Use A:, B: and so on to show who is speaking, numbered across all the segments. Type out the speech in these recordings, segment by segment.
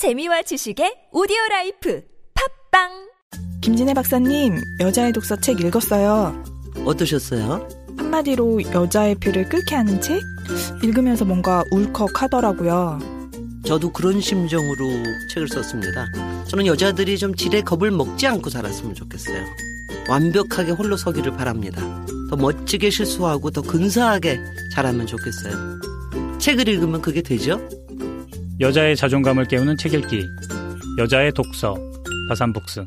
A: 재미와 지식의 오디오 라이프 팟빵
B: 김진애 박사님, 여자의 독서 책 읽었어요.
C: 어떠셨어요?
B: 한마디로 여자의 피를 끓게 하는 책? 읽으면서 뭔가 울컥 하더라고요.
C: 저도 그런 심정으로 책을 썼습니다. 저는 여자들이 좀 지레 겁을 먹지 않고 살았으면 좋겠어요. 완벽하게 홀로 서기를 바랍니다. 더 멋지게 실수하고 더 근사하게 자라면 좋겠어요. 책을 읽으면 그게 되죠?
D: 여자의 자존감을 깨우는 책 읽기. 여자의 독서. 다산북스.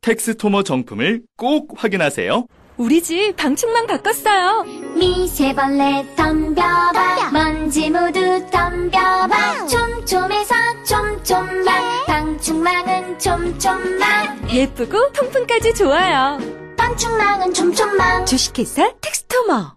E: 텍스토머 정품을 꼭 확인하세요.
A: 우리 집 방충망 바꿨어요
F: 미세벌레 덤벼봐 먼지 모두 덤벼봐 촘촘해서 촘촘만 방충망은 촘촘만
A: 예쁘고 통풍까지 좋아요
F: 방충망은 촘촘만
A: 주식회사 텍스토머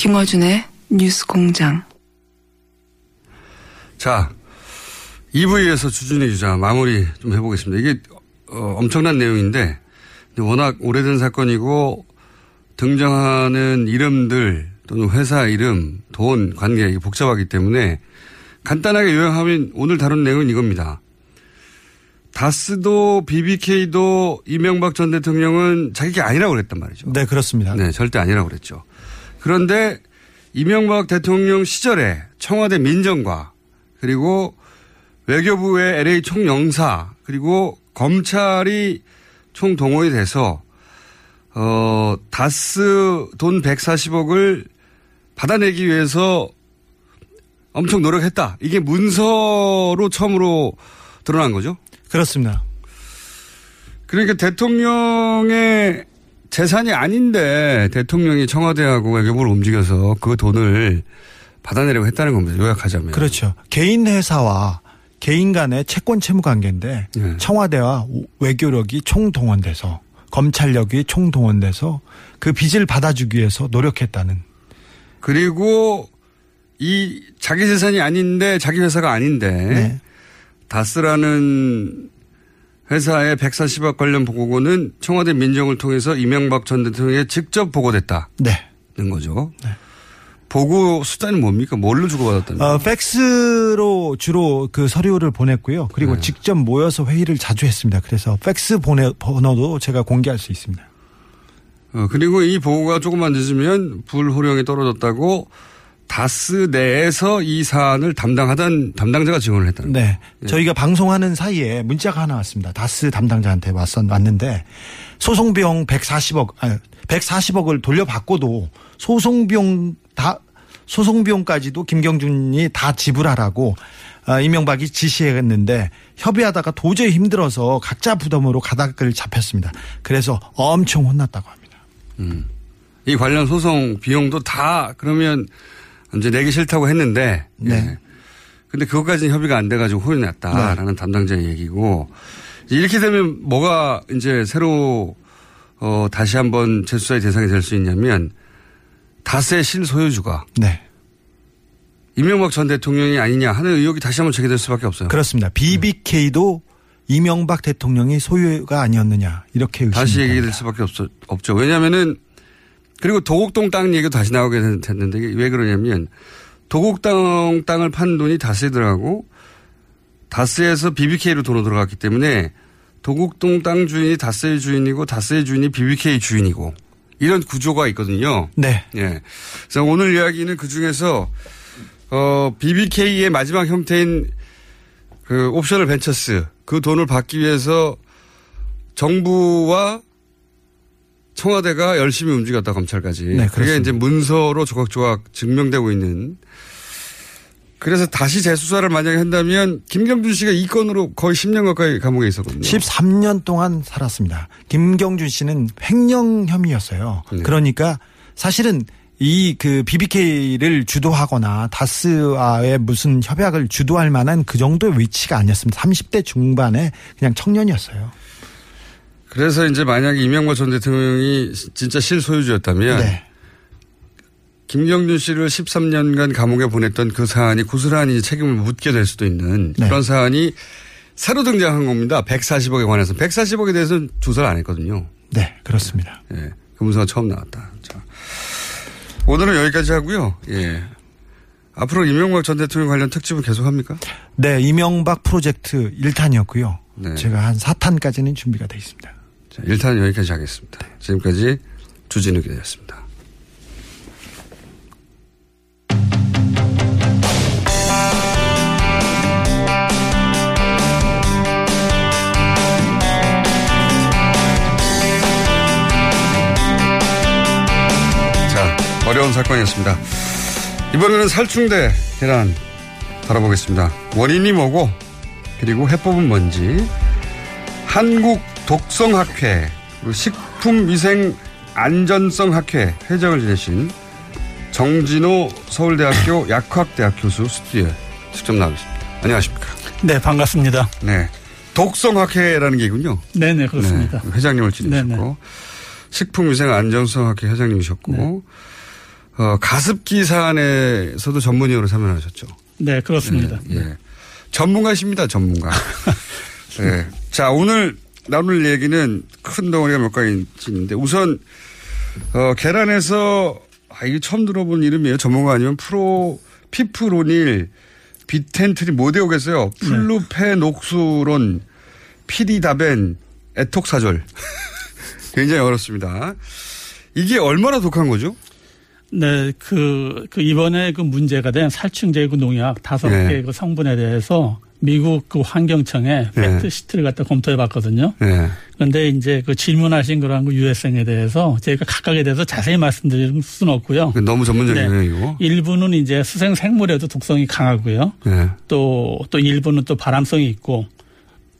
G: 김어준의 뉴스 공장.
H: 자, 2부에서 주준희 기자 마무리 좀 해보겠습니다. 이게 어, 엄청난 내용인데 워낙 오래된 사건이고 등장하는 이름들 또는 회사 이름, 돈, 관계 이게 복잡하기 때문에 간단하게 요약하면 오늘 다룬 내용은 이겁니다. 다스도 BBK도 이명박 전 대통령은 자기가 아니라고 그랬단 말이죠.
I: 네, 그렇습니다.
H: 네, 절대 아니라고 그랬죠. 그런데 이명박 대통령 시절에 청와대 민정과 그리고 외교부의 LA 총영사 그리고 검찰이 총동원이 돼서 어 다스 돈 140억을 받아내기 위해서 엄청 노력했다. 이게 문서로 처음으로 드러난 거죠.
I: 그렇습니다.
H: 그러니까 대통령의 재산이 아닌데 대통령이 청와대하고 외교부를 움직여서 그 돈을 받아내려고 했다는 겁니다. 요약하자면.
I: 그렇죠. 개인 회사와 개인 간의 채권 채무 관계인데
H: 네.
I: 청와대와 외교력이 총동원돼서 검찰력이 총동원돼서 그 빚을 받아주기 위해서 노력했다는
H: 그리고 이 자기 재산이 아닌데 자기 회사가 아닌데
I: 네.
H: 다스라는 회사의 140억 관련 보고는 청와대 민정을 통해서 이명박 전 대통령에 직접 보고됐다는
I: 네.
H: 거죠. 보고 수단이 뭡니까? 뭘로 주고받았다는
I: 어, 팩스로 주로 그 서류를 보냈고요. 그리고
H: 네.
I: 직접 모여서 회의를 자주 했습니다. 그래서 팩스 보내, 번호도 제가 공개할 수 있습니다.
H: 어, 그리고 이 보고가 조금만 늦으면 불호령이 떨어졌다고 다스 내에서 이 사안을 담당하던 담당자가 증언을 했다는.
I: 네. 저희가 방송하는 사이에 문자가 하나 왔습니다. 다스 담당자한테 왔었, 왔는데 소송 비용 140억, 아니, 140억을 돌려받고도 소송 비용 다, 소송 비용까지도 김경준이 다 지불하라고 아, 이명박이 지시했는데 협의하다가 도저히 힘들어서 각자 부담으로 가닥을 잡혔습니다. 그래서 엄청 혼났다고 합니다.
H: 이 관련 소송 비용도 다 그러면 이제 내기 싫다고 했는데
I: 네.
H: 예. 근데 그것까지는 협의가 안 돼가지고 혼이 났다라는 담당자의 얘기고 이렇게 되면 뭐가 이제 새로 어 다시 한번 재수사의 대상이 될 수 있냐면 다스의 실소유주가
I: 네.
H: 이명박 전 대통령이 아니냐 하는 의혹이 다시 한번 제기될 수밖에 없어요.
I: 그렇습니다. BBK도 이명박 대통령이 소유가 아니었느냐 이렇게 의심이
H: 다시 얘기될. 수밖에 없, 없죠. 왜냐면은 그리고 도곡동 땅 얘기도 다시 나오게 됐는데 왜 그러냐면 도곡동 땅을 판 돈이 다스 들어가고 다스에서 BBK로 돈으로 들어갔기 때문에 도곡동 땅 주인이 다스의 주인이고 다스의 주인이 BBK 주인이고 이런 구조가 있거든요.
I: 네.
H: 예. 그래서 오늘 이야기는 그 중에서 어 BBK의 마지막 형태인 그 옵셔널 벤처스 그 돈을 받기 위해서 정부와 청와대가 열심히 움직였다 검찰까지.
I: 네,
H: 그게
I: 그렇습니다.
H: 이제 문서로 조각조각 증명되고 있는. 그래서 다시 재수사를 만약에 한다면 김경준 씨가 이 건으로 거의 10년 가까이 감옥에 있었거든요.
I: 13년 동안 살았습니다. 김경준 씨는 횡령 혐의였어요.
H: 네.
I: 그러니까 사실은 이 그 BBK를 주도하거나 다스와의 무슨 협약을 주도할 만한 그 정도의 위치가 아니었습니다. 30대 중반에 그냥 청년이었어요.
H: 그래서 이제 만약에 이명박 전 대통령이 진짜 실소유주였다면
I: 네.
H: 김경준 씨를 13년간 감옥에 보냈던 그 사안이 고스란히 책임을 묻게 될 수도 있는
I: 네.
H: 그런 사안이 새로 등장한 겁니다. 140억에 관해서. 140억에 대해서는 조사를 안 했거든요.
I: 네, 그렇습니다.
H: 예. 그 문서가 처음 나왔다. 자. 오늘은 여기까지 하고요. 예. 앞으로 이명박 전 대통령 관련 특집은 계속 합니까?
I: 네, 이명박 프로젝트 1탄이었고요.
H: 네.
I: 제가 한 4탄까지는 준비가 돼 있습니다.
H: 자, 일단 여기까지 하겠습니다. 지금까지 주진우 기자였습니다. 자, 어려운 사건이었습니다. 이번에는 살충대 계란 다뤄보겠습니다. 원인이 뭐고, 그리고 해법은 뭔지, 한국 독성학회, 식품위생안전성학회 회장을 지내신 정진호 서울대학교 약학대학 교수 스튜디오에 직접 나오겠습니다. 안녕하십니까.
J: 네, 반갑습니다.
H: 네. 독성학회라는 게군요.
J: 네네, 그렇습니다.
H: 네, 회장님을 지내셨고,
J: 네네.
H: 식품위생안전성학회 회장님이셨고, 어, 가습기 사안에서도 전문위원으로 참여하셨죠.
J: 네, 그렇습니다.
H: 예, 예. 전문가십니다, 전문가. 네. 자, 오늘 나눌 얘기는 큰 덩어리가 몇 가지 있는데 우선, 어, 계란에서, 아, 이게 처음 들어본 이름이에요. 전문가 아니면 프로, 피프로닐, 비펜트린 뭐 외우겠어요? 플루페녹수론, 피리다벤, 에톡사졸. 굉장히 어렵습니다. 이게 얼마나 독한 거죠?
J: 네, 그, 그 이번에 그 문제가 된 살충제 그 농약 다섯
H: 네.
J: 개 그 성분에 대해서 미국 그 환경청에
H: 네.
J: fact sheet를 갖다 검토해 봤거든요.
H: 네.
J: 그런데 이제 그 질문하신 그런 그 유해성에 대해서 저희가 각각에 대해서 자세히 말씀드릴 수는 없고요.
H: 너무 전문적이네요,
J: 네.
H: 이거.
J: 일부는 이제 수생 생물에도 독성이 강하고요.
H: 네.
J: 또, 또 일부는 또 발암성이 있고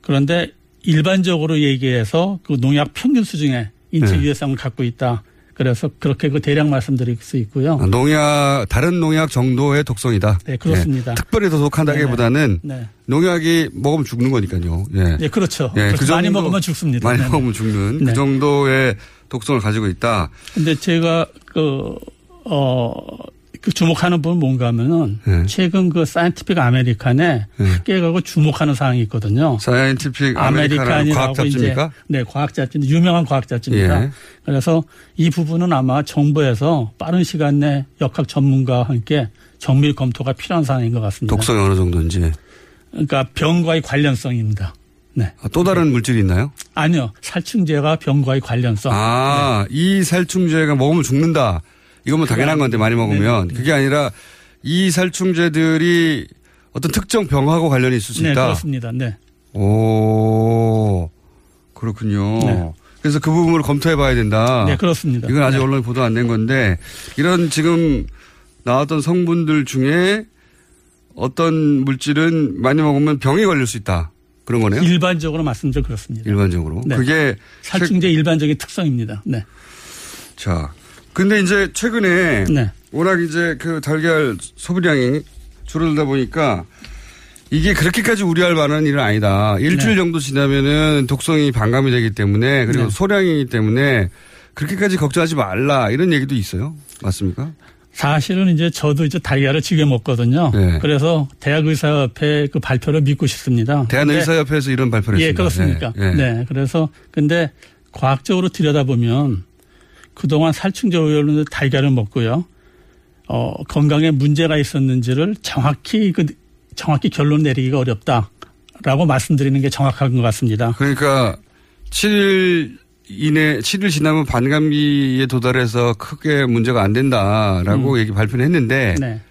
J: 그런데 일반적으로 얘기해서 그 농약 평균 수준의 인체
H: 네.
J: 유해성을 갖고 있다. 그래서 그렇게 그 대략 말씀드릴 수 있고요.
H: 아, 농약, 다른 농약 정도의 독성이다.
J: 네, 그렇습니다.
H: 예. 특별히 더 독한다기보다는
J: 네.
H: 농약이 먹으면 죽는 거니까요. 예.
J: 네, 그렇죠.
H: 예,
J: 그래서 많이 먹으면 죽습니다.
H: 많이
J: 네.
H: 먹으면 죽는 그
J: 네.
H: 정도의 독성을 가지고 있다.
J: 근데 제가 그, 어, 그 주목하는 부분 뭔가 하면은
H: 네.
J: 최근 그 사이언티픽 아메리칸에 크게 가고 주목하는 사항이 있거든요. Scientific American이라고
H: 과학 잡지입니까?
J: 이제 네, 과학 잡지 유명한 과학 잡지입니다.
H: 예.
J: 그래서 이 부분은 아마 정부에서 빠른 시간 내 역학 전문가와 함께 정밀 검토가 필요한 사항인 것 같습니다.
H: 독성이 어느 정도인지.
J: 그러니까 병과의 관련성입니다. 네.
H: 아, 또 다른 물질이 있나요?
J: 아니요. 살충제가 병과의 관련성.
H: 아,
J: 네.
H: 이 살충제가 먹으면 죽는다. 이건 뭐 당연한 건데 많이 먹으면.
J: 네.
H: 그게 아니라 이 살충제들이 어떤 특정 병하고 관련이 있을 수
J: 네,
H: 있다.
J: 그렇습니다. 네.
H: 오, 그렇군요.
J: 네.
H: 그래서 그 부분을 검토해 봐야 된다.
J: 네, 그렇습니다.
H: 이건 아직
J: 네.
H: 언론에 보도 안 된 건데 이런 지금 나왔던 성분들 중에 어떤 물질은 많이 먹으면 병이 걸릴 수 있다. 그런 거네요.
J: 일반적으로 말씀드려 그렇습니다.
H: 일반적으로.
J: 네.
H: 그게
J: 살충제 일반적인 특성입니다. 네.
H: 자, 근데 이제 최근에
J: 네.
H: 워낙 이제 그 달걀 소비량이 줄어들다 보니까 이게 그렇게까지 우려할 만한 일은 아니다. 일주일
J: 네.
H: 정도 지나면은 독성이 반감이 되기 때문에 그리고
J: 네.
H: 소량이기 때문에 그렇게까지 걱정하지 말라 이런 얘기도 있어요. 맞습니까?
J: 사실은 이제 저도 이제 달걀을 지게 먹거든요.
H: 네.
J: 그래서 대학의사협회 그 발표를 믿고 싶습니다.
H: 대한의사협회에서 이런 발표를
J: 예,
H: 했습니다.
J: 그렇습니까?
H: 네.
J: 네.
H: 네.
J: 그래서 근데 과학적으로 들여다보면 그동안 살충제 오염으로 달걀을 먹고요. 어, 건강에 문제가 있었는지를 정확히 그 정확히 결론 내리기가 어렵다라고 말씀드리는 게 정확한 것 같습니다.
H: 그러니까 7일 이내 7일 지나면 반감기에 도달해서 크게 문제가 안 된다라고 얘기 발표를 했는데
J: 네.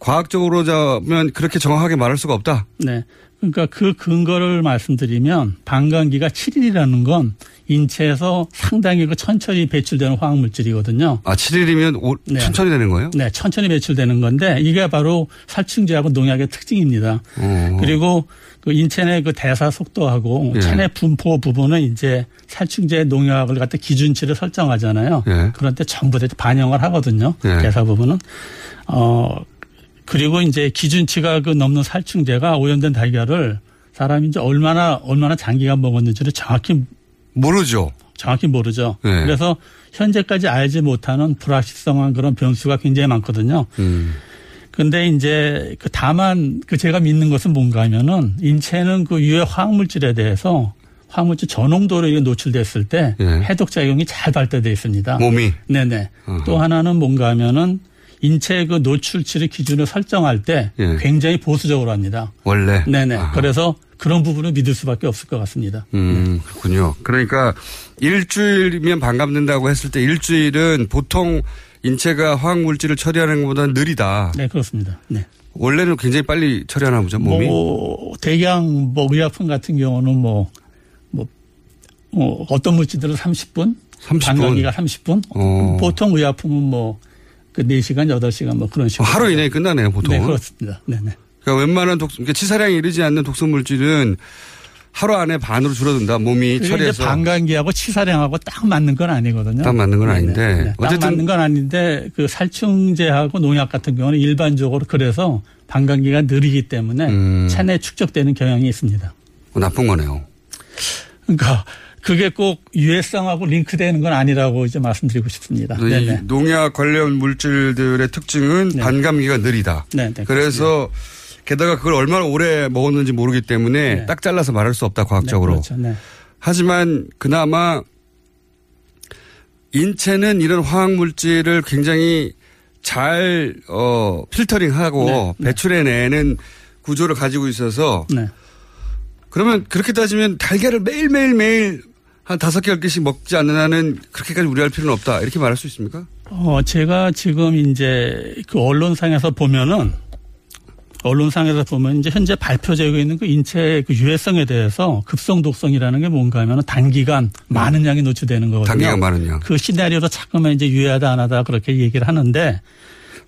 H: 과학적으로 자면 그렇게 정확하게 말할 수가 없다.
J: 네. 그러니까 그 근거를 말씀드리면 방광기가 7일이라는 건 인체에서 상당히 그 천천히 배출되는 화학 물질이거든요.
H: 아, 7일이면
J: 네.
H: 천천히 되는 거예요?
J: 네, 천천히 배출되는 건데 이게 바로 살충제하고 농약의 특징입니다.
H: 어.
J: 그리고 그 인체 내 그 대사 속도하고
H: 예.
J: 체내 분포 부분은 이제 살충제 농약을 갖다 기준치를 설정하잖아요.
H: 예.
J: 그런데 전부 다 반영을 하거든요.
H: 예.
J: 대사 부분은. 어, 그리고 이제 기준치가 그 넘는 살충제가 오염된 달걀을 사람이 이제 얼마나, 얼마나 장기간 먹었는지를 정확히
H: 모르죠.
J: 정확히 모르죠.
H: 네.
J: 그래서 현재까지 알지 못하는 불확실성한 그런 변수가 굉장히 많거든요.
H: 음.
J: 근데 이제 그 다만 그 제가 믿는 것은 뭔가 하면은 인체는 그 유해 화학물질에 대해서 화학물질 저농도로 노출됐을 때
H: 예.
J: 해독 작용이 잘 발달되어 있습니다.
H: 몸이.
J: 네네.
H: 어허.
J: 또 하나는 뭔가 하면은 인체 그 노출치를 기준을 설정할 때
H: 예.
J: 굉장히 보수적으로 합니다.
H: 원래.
J: 네네.
H: 아하.
J: 그래서 그런 부분을 믿을 수밖에 없을 것 같습니다.
H: 음, 그렇군요. 그러니까 일주일이면 반감된다고 했을 때 일주일은 보통 인체가 화학 물질을 처리하는 것보다는 느리다.
J: 네, 그렇습니다. 네.
H: 원래는 굉장히 빨리 처리하나 보죠, 몸이.
J: 뭐 대량 뭐 의약품 같은 경우는 뭐, 뭐, 어, 어떤 물질들은 30분,
H: 30분.
J: 반감기가 30분.
H: 어.
J: 보통 의약품은 뭐, 그 4시간, 8시간 뭐 그런 식으로.
H: 하루 이내에 끝나네요, 보통은.
J: 네, 그렇습니다. 네네.
H: 그러니까 웬만한 독, 그러니까 치사량이 이르지 않는 독성물질은 하루 안에 반으로 줄어든다. 몸이 처리해서.
J: 반감기하고 치사량하고 딱 맞는 건 아니거든요.
H: 딱 맞는 건
J: 네네.
H: 아닌데.
J: 네, 딱
H: 어쨌든
J: 맞는 건 아닌데 그 살충제하고 농약 같은 경우는 일반적으로 그래서 반감기가 느리기 때문에
H: 음.
J: 체내 축적되는 경향이 있습니다.
H: 뭐 나쁜 거네요.
J: 그러니까 그게 꼭 유해성하고 링크되는 건 아니라고 이제 말씀드리고 싶습니다.
H: 이
J: 네네.
H: 농약 관련 물질들의 특징은
J: 네.
H: 반감기가 느리다.
J: 네, 네,
H: 그래서 게다가 그걸 얼마나 오래 먹었는지 모르기 때문에
J: 네.
H: 딱 잘라서 말할 수 없다 과학적으로.
J: 네, 그렇죠. 네.
H: 하지만 그나마 인체는 이런 화학 물질을 굉장히 잘 어, 필터링하고
J: 네, 네.
H: 배출해내는 구조를 가지고 있어서
J: 네.
H: 그러면 그렇게 따지면 달걀을 매일매일 매일 한 다섯 개, 열 개씩 먹지 않는 한은 그렇게까지 우려할 필요는 없다. 이렇게 말할 수 있습니까?
J: 어, 제가 지금 이제 그 언론상에서 보면은 언론상에서 보면 이제 현재 발표되고 있는 그 인체의 그 유해성에 대해서 급성 독성이라는 게 뭔가 하면 단기간 많은 양이 노출되는 거거든요.
H: 단기간 많은 양.
J: 그 시나리오로 자꾸만 이제 유해하다 안 하다 그렇게 얘기를 하는데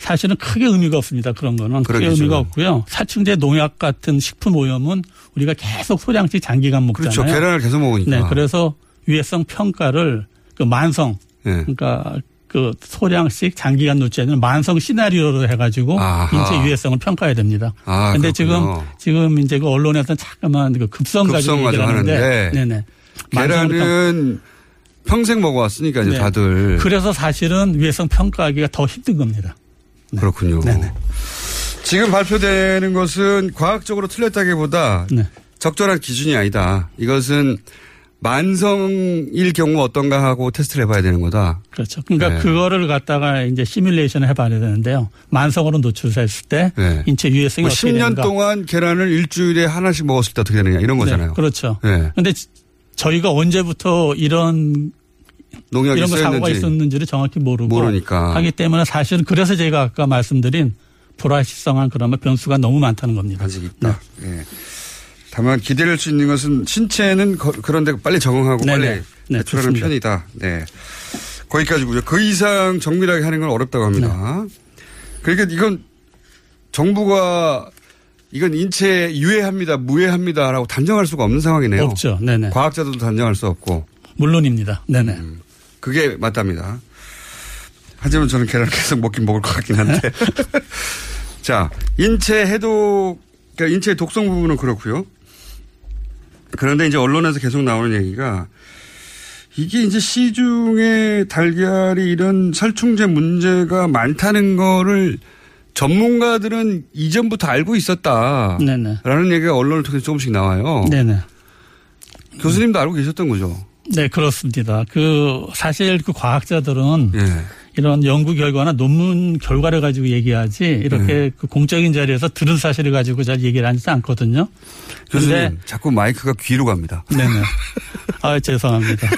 J: 사실은 크게 의미가 없습니다. 그런 거는 크게. 의미가 없고요. 살충제 농약 같은 식품 오염은 우리가 계속 소량씩 장기간 먹잖아요.
H: 그렇죠. 계란을 계속 먹으니까.
J: 네, 그래서 유해성 평가를 그 만성
H: 네.
J: 그러니까 그 소량씩 장기간 노출되는 만성 시나리오로 해가지고
H: 아하.
J: 인체 유해성을 평가해야 됩니다.
H: 아,
J: 근데 지금
H: 그렇군요.
J: 지금 이제 그 언론에서는 자꾸만 그 급성 가지고 얘기를 하는데,
H: 하는데
J: 네네.
H: 계란은 평생 먹어왔으니까요,
J: 네.
H: 다들.
J: 그래서 사실은 유해성 평가하기가 더 힘든 겁니다.
H: 그렇군요.
J: 네네.
H: 지금 발표되는 것은 과학적으로 틀렸다기보다
J: 네.
H: 적절한 기준이 아니다. 이것은 만성일 경우 어떤가 하고 테스트를 해봐야 되는 거다.
J: 그렇죠. 그러니까
H: 네.
J: 그거를 갖다가 이제 시뮬레이션을 해봐야 되는데요. 만성으로 노출됐을 때
H: 네.
J: 인체 유해성이
H: 뭐
J: 어떻게
H: 10년
J: 되는가.
H: 동안 계란을 일주일에 하나씩 먹었을 때 어떻게 되느냐 이런 거잖아요.
J: 네, 그렇죠.
H: 네.
J: 근데 지- 저희가 언제부터 이런
H: 농약이
J: 이런 거 사고가
H: 있었는지
J: 있었는지를 정확히 모르고
H: 모르니까.
J: 하기 때문에 사실은 그래서 제가 아까 말씀드린 불확실성한 그런 변수가 너무 많다는 겁니다.
H: 아직 있다. 예. 다만 기대할 수 있는 것은 신체는 거- 그런데 빨리 적응하고
J: 네네.
H: 빨리
J: 네,
H: 배출하는
J: 좋습니다.
H: 편이다. 네. 거기까지고요. 그 이상 정밀하게 하는 건 어렵다고 합니다.
J: 네.
H: 그러니까 이건 정부가 이건 인체에 유해합니다, 무해합니다라고 단정할 수가 없는 상황이네요.
J: 없죠. 네네.
H: 과학자들도 단정할 수 없고
J: 물론입니다. 네네.
H: 그게 맞답니다. 하지만 저는 계란 계속 먹긴 먹을 것 같긴 한데. 자, 인체 해독, 그러니까 인체 독성 부분은 그렇고요. 그런데 이제 언론에서 계속 나오는 얘기가 이게 이제 시중에 달걀이 이런 살충제 문제가 많다는 거를 전문가들은 이전부터 알고 있었다.
J: 네네.
H: 라는 얘기가 언론을 통해서 조금씩 나와요.
J: 네네.
H: 교수님도 알고 계셨던 거죠.
J: 네, 그렇습니다. 그 사실 그 과학자들은
H: 예.
J: 이런 연구 결과나 논문 결과를 가지고 얘기하지 이렇게
H: 네.
J: 그 공적인 자리에서 들은 사실을 가지고 잘 얘기를 하지 않거든요. 근데
H: 자꾸 마이크가 귀로 갑니다.
J: 네네. 아 죄송합니다.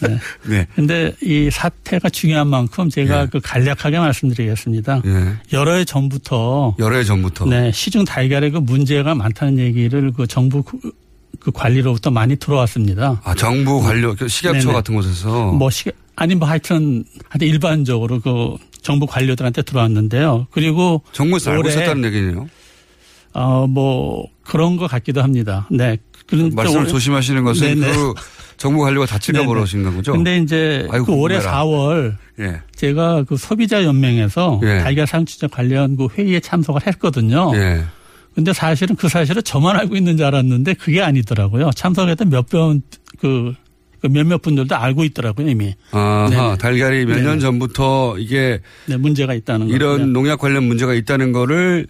J: 네.
H: 네.
J: 근데 이 사태가 중요한 만큼 제가
H: 예.
J: 그 간략하게 말씀드리겠습니다.
H: 예.
J: 여러 해 전부터
H: 여러 해 전부터.
J: 네, 시중 달걀에 그 문제가 많다는 얘기를 그 정부 그- 그 관리로부터 많이 들어왔습니다.
H: 아, 정부 관료, 그 식약처
J: 네네.
H: 같은 곳에서.
J: 뭐 시, 아니 뭐 하여튼 하여튼 일반적으로 그 정부 관료들한테 들어왔는데요. 그리고
H: 정부에서 알고 있었다는 얘기네요.
J: 어 뭐 그런 것 같기도 합니다. 네. 그런
H: 말씀을
J: 올해-
H: 조심하시는 것은
J: 네네.
H: 그 정부 관료가 다칠까. 버러신 거죠?
J: 근데 이제
H: 아이고,
J: 그 올해
H: 궁금해라.
J: 4월
H: 예.
J: 제가 그 소비자 연맹에서
H: 예.
J: 달걀 상추자 관련 그 회의에 참석을 했거든요.
H: 예.
J: 근데 사실은 그 사실을 저만 알고 있는 줄 알았는데 그게 아니더라고요. 참석했던 몇번 그, 그 몇몇 분들도 알고 있더라고요 이미. 네네.
H: 달걀이 몇년
J: 네네.
H: 전부터 이게
J: 네, 문제가 있다는 거.
H: 이런 농약 관련 문제가 있다는 거를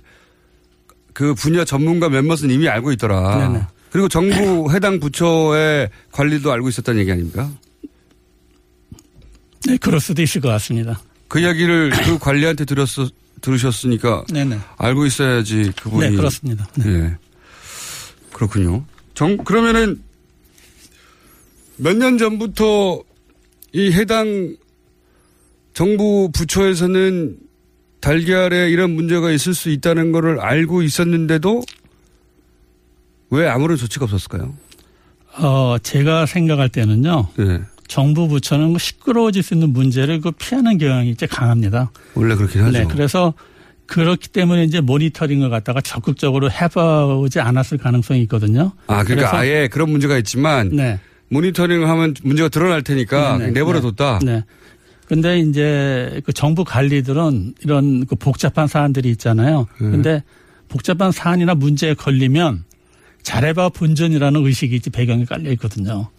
H: 그 분야 전문가 몇몇은 이미 알고 있더라.
J: 네네.
H: 그리고 정부 해당 부처의 관리도 알고 있었다는 얘기 아닙니까?
J: 네, 그럴 수도 있을 것 같습니다.
H: 그 이야기를 그 관리한테 들었어, 들으셨으니까
J: 네네.
H: 알고 있어야지 그분이.
J: 네, 그렇습니다. 네.
H: 예. 그렇군요. 정, 그러면은 몇 년 전부터 이 해당 정부 부처에서는 달걀에 이런 문제가 있을 수 있다는 거를 알고 있었는데도 왜 아무런 조치가 없었을까요?
J: 어, 제가 생각할 때는요.
H: 예.
J: 정부 부처는 그 시끄러워질 수 있는 문제를 그 피하는 경향이 이제 강합니다.
H: 원래 그렇긴 하죠.
J: 네, 그래서 그렇기 때문에 이제 모니터링을 갖다가 적극적으로 해보지 않았을 가능성이 있거든요.
H: 아, 그러니까 아예 그런 문제가 있지만
J: 네.
H: 모니터링을 하면 문제가 드러날 테니까
J: 네네.
H: 내버려 뒀다.
J: 네. 근데 이제 그 정부 관리들은 이런 그 복잡한 사안들이 있잖아요.
H: 네.
J: 근데 복잡한 사안이나 문제에 걸리면 잘해봐 본전이라는 의식이 이제 배경에 깔려 있거든요.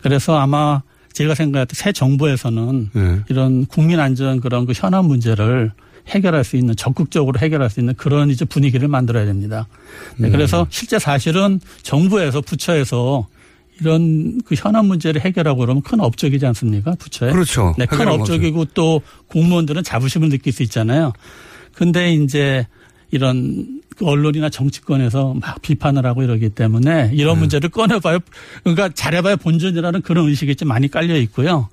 J: 그래서 아마 제가 생각할 때 새 정부에서는
H: 네.
J: 이런 국민 안전 그런 그 현안 문제를 해결할 수 있는 적극적으로 해결할 수 있는 그런 이제 분위기를 만들어야 됩니다. 네,
H: 음.
J: 그래서 실제 사실은 정부에서 부처에서 이런 그 현안 문제를 해결하고 그러면 큰 업적이지 않습니까? 부처에.
H: 그렇죠.
J: 네, 큰. 업적이고 또 공무원들은 자부심을 느낄 수 있잖아요. 근데 이제 이런 그 언론이나 정치권에서 막 비판을 하고 이러기 때문에 이런
H: 네.
J: 문제를 꺼내봐요. 그러니까 잘해봐야 본전이라는 그런 의식이 좀 많이 깔려 있고요.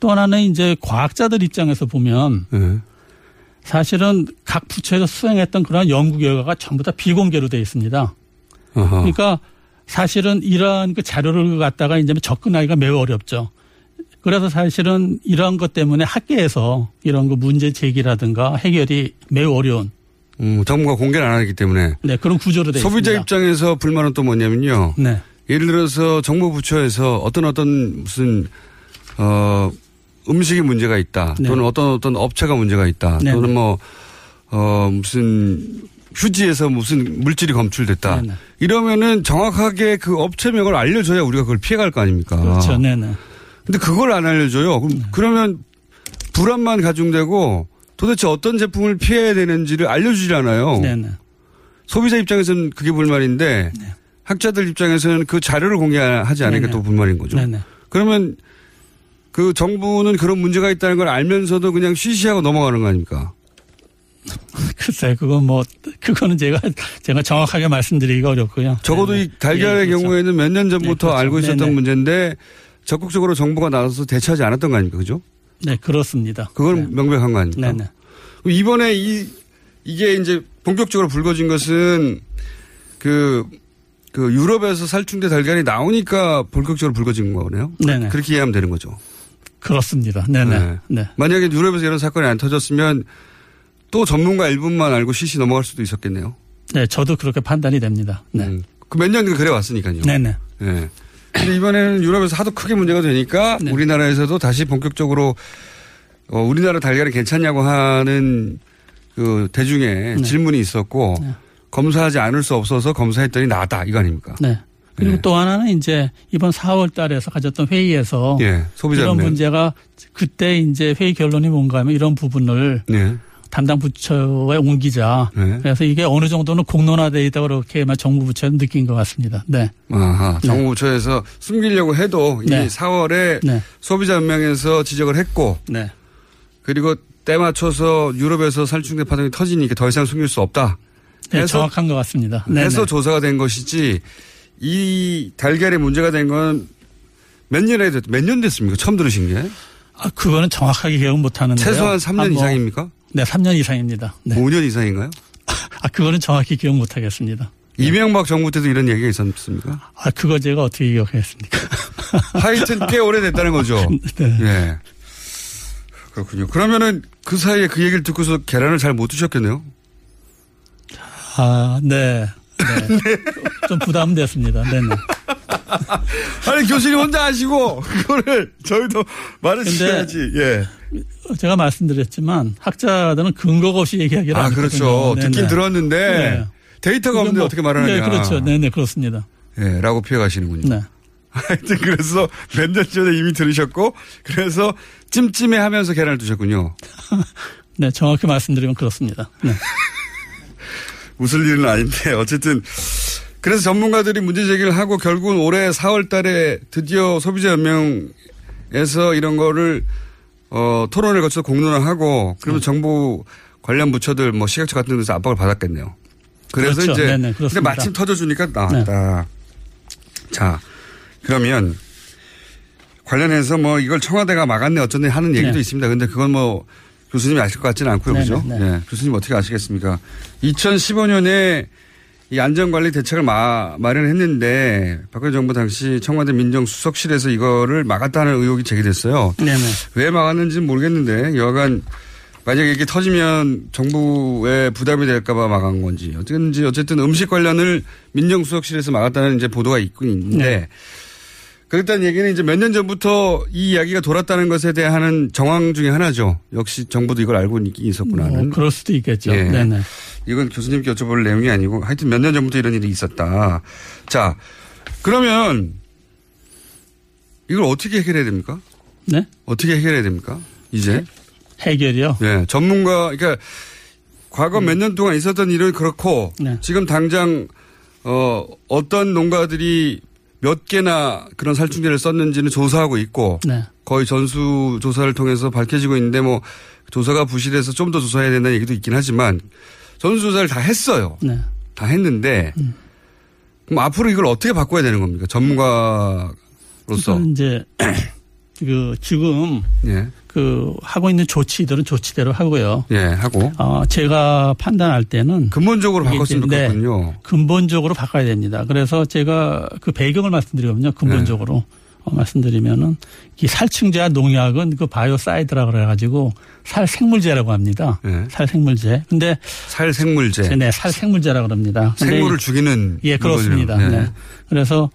J: 또 하나는 이제 과학자들 입장에서 보면
H: 네.
J: 사실은 각 부처에서 수행했던 그런 연구 결과가 전부 다 비공개로 되어 있습니다.
H: 어허.
J: 그러니까 사실은 이러한 그 자료를 갖다가 이제 접근하기가 매우 어렵죠. 그래서 사실은 이러한 것 때문에 학계에서 이런 그 문제 제기라든가 해결이 매우 어려운
H: 음, 정부가 공개를 안 하기 때문에
J: 네, 그런 구조로 되어
H: 소비자
J: 있습니다.
H: 입장에서 불만은 또 뭐냐면요.
J: 네.
H: 예를 들어서 정부 부처에서 어떤 어떤 무슨 어 음식이 문제가 있다
J: 네.
H: 또는 어떤 어떤 업체가 문제가 있다
J: 네,
H: 또는
J: 네.
H: 뭐어 무슨 휴지에서 무슨 물질이 검출됐다
J: 네, 네.
H: 이러면은 정확하게 그 업체명을 알려줘야 우리가 그걸 피해갈 거 아닙니까?
J: 그렇죠. 네, 네.
H: 근데 그걸 안 알려줘요. 그럼 그러면 불안만 가중되고 도대체 어떤 제품을 피해야 되는지를 알려주질 않아요.
J: 네, 네.
H: 소비자 입장에서는 그게 불만인데 학자들 입장에서는 그 자료를 공개하지 않으니까
J: 네네.
H: 또 불만인 거죠.
J: 네, 네.
H: 그러면 그 정부는 그런 문제가 있다는 걸 알면서도 그냥 쉬쉬하고 넘어가는 거 아닙니까?
J: 글쎄, 그건 뭐, 그거는 제가, 제가 정확하게 말씀드리기가 어렵고요.
H: 적어도
J: 네,
H: 이 달걀의
J: 예, 그렇죠.
H: 경우에는 몇 년 전부터
J: 네, 그렇죠.
H: 알고 있었던
J: 네네.
H: 문제인데 적극적으로 정부가 나서서 대처하지 않았던 거 아닙니까? 그죠?
J: 네, 그렇습니다.
H: 그건 명백한 거 아닙니까?
J: 네, 네.
H: 이번에 이, 이게 이제 본격적으로 불거진 것은 그, 그 유럽에서 살충제 달걀이 나오니까 본격적으로 불거진 거네요.
J: 네네.
H: 그렇게 이해하면 되는 거죠.
J: 그렇습니다. 네네.
H: 네.
J: 네.
H: 만약에 유럽에서 이런 사건이 안 터졌으면 또 전문가 일분만 알고 시시 넘어갈 수도 있었겠네요.
J: 네, 저도 그렇게 판단이 됩니다. 네.
H: 그몇년 그래 왔으니까요.
J: 네네.
H: 예. 근데 이번에는 유럽에서 하도 크게 문제가 되니까
J: 네.
H: 우리나라에서도 다시 본격적으로 어, 우리나라 달걀이 괜찮냐고 하는 그 대중의
J: 네.
H: 질문이 있었고 검사하지 않을 수 없어서 검사했더니 나다 이거 아닙니까?
J: 네. 그리고 또 하나는 이제 이번 4월 달에서 가졌던 회의에서
H: 예, 소비자
J: 이런. 문제가 그때 이제 회의 결론이 뭔가 하면 이런 부분을
H: 네.
J: 담당 부처에 옮기자.
H: 네.
J: 그래서 이게 어느 정도는 공론화되어 있다 그렇게 정부 부처는 느낀 것 같습니다. 네.
H: 아하,
J: 네.
H: 정부 부처에서 숨기려고 해도
J: 네.
H: 이 4월에
J: 네.
H: 소비자 연맹에서 지적을 했고
J: 네.
H: 그리고 때 맞춰서 유럽에서 살충제 파동이 터지니까 더 이상 숨길 수 없다.
J: 네, 정확한 것 같습니다. 네네.
H: 해서 조사가 된 것이지 이 달걀에 문제가 된 건 몇 년에 됐, 몇년 됐습니까? 처음 들으신 게?
J: 아, 그거는 정확하게 기억은 못 하는데요.
H: 최소한 3년
J: 아, 뭐,
H: 이상입니까?
J: 네, 3년 이상입니다. 네.
H: 5년 이상인가요?
J: 아, 그거는 정확히 기억 못 하겠습니다.
H: 이명박 정부 때도 이런 얘기가 있었습니까?
J: 아, 그거 제가 어떻게 기억하겠습니까?
H: 하여튼 꽤 오래됐다는 거죠.
J: 네.
H: 예. 그렇군요. 그러면은 그 사이에 그 얘기를 듣고서 계란을 잘 못 드셨겠네요.
J: 아, 네. 네. 좀 부담됐습니다. 네네.
H: 아니 교수님 혼자 하시고 그거를 저희도 말을 주셔야지. 예.
J: 제가 말씀드렸지만 학자들은 근거가 없이 얘기하기를 아안
H: 그렇죠.
J: 했거든요.
H: 듣긴
J: 네네.
H: 들었는데
J: 네.
H: 데이터가 없는데
J: 뭐-
H: 어떻게 말하느냐.
J: 네, 그렇죠. 네네, 그렇습니다.
H: 예, 라고 피해가시는군요.
J: 네.
H: 하여튼 그래서 몇 년 전에 이미 들으셨고 그래서 찜찜해 하면서 계란을 드셨군요.
J: 네, 정확히 말씀드리면 그렇습니다. 네.
H: 웃을 일은 아닌데 어쨌든 그래서 전문가들이 문제 제기를 하고 결국은 올해 4월 달에 드디어 소비자연명에서 이런 거를 어, 토론을 거쳐서 공론화 하고
J: 네.
H: 그러면 정부 관련 부처들 뭐 시각처 같은 데서 압박을 받았겠네요. 그래서
J: 그렇죠.
H: 이제
J: 네네,
H: 근데.
J: 네.
H: 마침 터져주니까 나왔다. 자 그러면 관련해서 뭐 이걸 청와대가 막았네 어쩌네 하는 얘기도
J: 네.
H: 있습니다. 근데 그건 뭐 교수님이 아실 것 같지는 않고요.
J: 네,
H: 그죠?
J: 네, 네.
H: 예. 교수님 어떻게 아시겠습니까? 2015년에 이 안전관리 대책을 마, 마련했는데 박근혜 정부 당시 청와대 민정수석실에서 이거를 막았다는 의혹이 제기됐어요.
J: 네네.
H: 왜 막았는지는 모르겠는데 여하간 만약에 이게 터지면 정부에 부담이 될까봐 막은 건지 어쨌든지 어쨌든 음식 관련을 민정수석실에서 막았다는 이제 보도가 있긴 있는데
J: 네.
H: 그랬다는 얘기는 이제 몇 년 전부터 이 이야기가 돌았다는 것에 대한 정황 중에 하나죠. 역시 정부도 이걸 알고 있- 있었구나 하는.
J: 뭐 그럴 수도 있겠죠.
H: 예.
J: 네네.
H: 이건 교수님께 여쭤볼 내용이 아니고 하여튼 몇 년 전부터 이런 일이 있었다. 자, 그러면 이걸 어떻게 해결해야 됩니까?
J: 네?
H: 어떻게 해결해야 됩니까? 이제?
J: 해 결이요?
H: 예, 전문가, 그러니까 과거 몇년 동안 있었던 일은 그렇고
J: 네.
H: 지금 당장 어, 어떤 농가들이 몇 개나 그런 살충제를 썼는지는 조사하고 있고
J: 네.
H: 거의 전수 조사를 통해서 밝혀지고 있는데 뭐 조사가 부실해서 좀 더 조사해야 된다는 얘기도 있긴 하지만 전수 조사를 다 했어요.
J: 네.
H: 다 했는데
J: 음.
H: 그럼 앞으로 이걸 어떻게 바꿔야 되는 겁니까? 전문가로서.
J: 이제 그 지금
H: 예.
J: 그 하고 있는 조치들은 조치대로 하고요.
H: 예, 하고.
J: 어, 제가 판단할 때는
H: 근본적으로 바꿨으면
J: 네,
H: 좋겠군요.
J: 근본적으로 바꿔야 됩니다. 그래서 제가 그 배경을 말씀드리거든요. 근본적으로
H: 네.
J: 어, 말씀드리면은 이 살충제와 농약은 그 바이오사이드라 그래가지고 살생물제라고 합니다.
H: 네.
J: 살생물제. 근데
H: 살생물제.
J: 네, 살생물제라 그럽니다.
H: 생물을 죽이는
J: 예, 그렇습니다.
H: 물건이라고.
J: 네. 그래서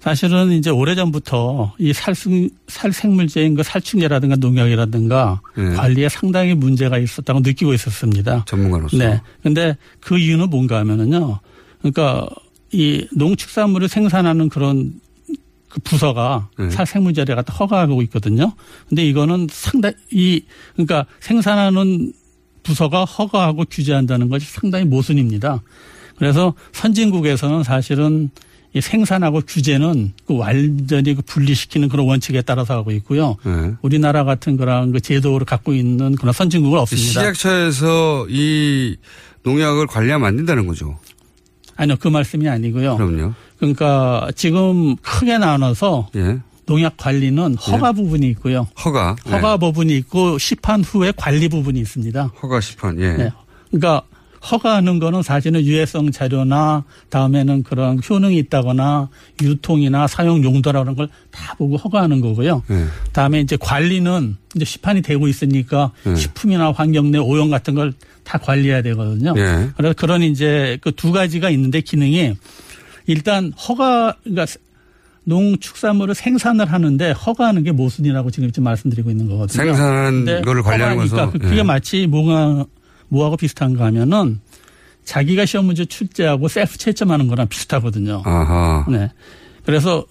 J: 사실은 이제 오래전부터 이 살생, 살생물제인 그 살충제라든가 농약이라든가
H: 네.
J: 관리에 상당히 문제가 있었다고 느끼고 있었습니다.
H: 전문가로서.
J: 네. 근데 그 이유는 뭔가 하면은요. 그러니까 이 농축산물을 생산하는 그런 그 부서가
H: 네.
J: 살생물제를 갖다 허가하고 있거든요. 근데 이거는 상당히 이 그러니까 생산하는 부서가 허가하고 규제한다는 것이 상당히 모순입니다. 그래서 선진국에서는 사실은 이 생산하고 규제는 그 완전히 그 분리시키는 그런 원칙에 따라서 하고 있고요.
H: 네.
J: 우리나라 같은 그런 그 제도를 갖고 있는 그런 선진국은 없습니다.
H: 시작처에서 이 농약을 관리하면 안 된다는 거죠.
J: 아니요, 그 말씀이 아니고요.
H: 그럼요.
J: 그러니까 지금 크게 나눠서
H: 예.
J: 농약 관리는 허가 부분이 있고요.
H: 허가.
J: 허가
H: 네.
J: 부분이 있고 시판 후에 관리 부분이 있습니다.
H: 허가 시판. 예.
J: 네. 그러니까 허가하는 거는 사실은 유해성 자료나 다음에는 그런 효능이 있다거나 유통이나 사용 용도라는 걸 다 보고 허가하는 거고요.
H: 네.
J: 다음에 이제 관리는 이제 시판이 되고 있으니까
H: 네.
J: 식품이나 환경 내 오염 같은 걸 다 관리해야 되거든요.
H: 예.
J: 그래서 그런 이제 그 두 가지가 있는데 기능이 일단 허가 그러니까 농축산물을 생산을 하는데 허가하는 게 모순이라고 지금 말씀드리고 있는 거거든요.
H: 생산하는 거를 관리하는.
J: 그- 그게
H: 예.
J: 마치 뭐가 뭐하고 비슷한가 하면은 자기가 시험 문제 출제하고 셀프 채점하는 거랑 비슷하거든요.
H: 아하.
J: 네. 그래서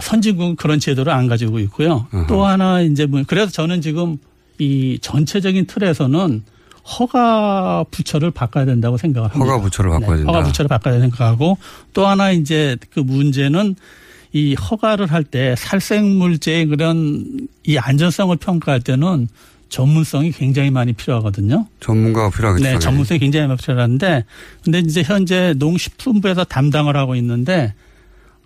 J: 선진국은 그런 제도를 안 가지고 있고요.
H: 아하.
J: 또 하나 이제 뭐 그래서 저는 지금 이 전체적인 틀에서는 허가 부처를 바꿔야 된다고 생각을 합니다.
H: 허가 부처를 바꿔야
J: 네,
H: 된다.
J: 허가 부처를 바꿔야 생각하고 또 하나 이제 그 문제는 이 허가를 할 때 살생물제의 그런 이 안전성을 평가할 때는 전문성이 굉장히 많이 필요하거든요.
H: 전문가가 필요하겠죠.
J: 네. 전문성이 굉장히 많이 필요한데, 근데 이제 현재 농식품부에서 담당을 하고 있는데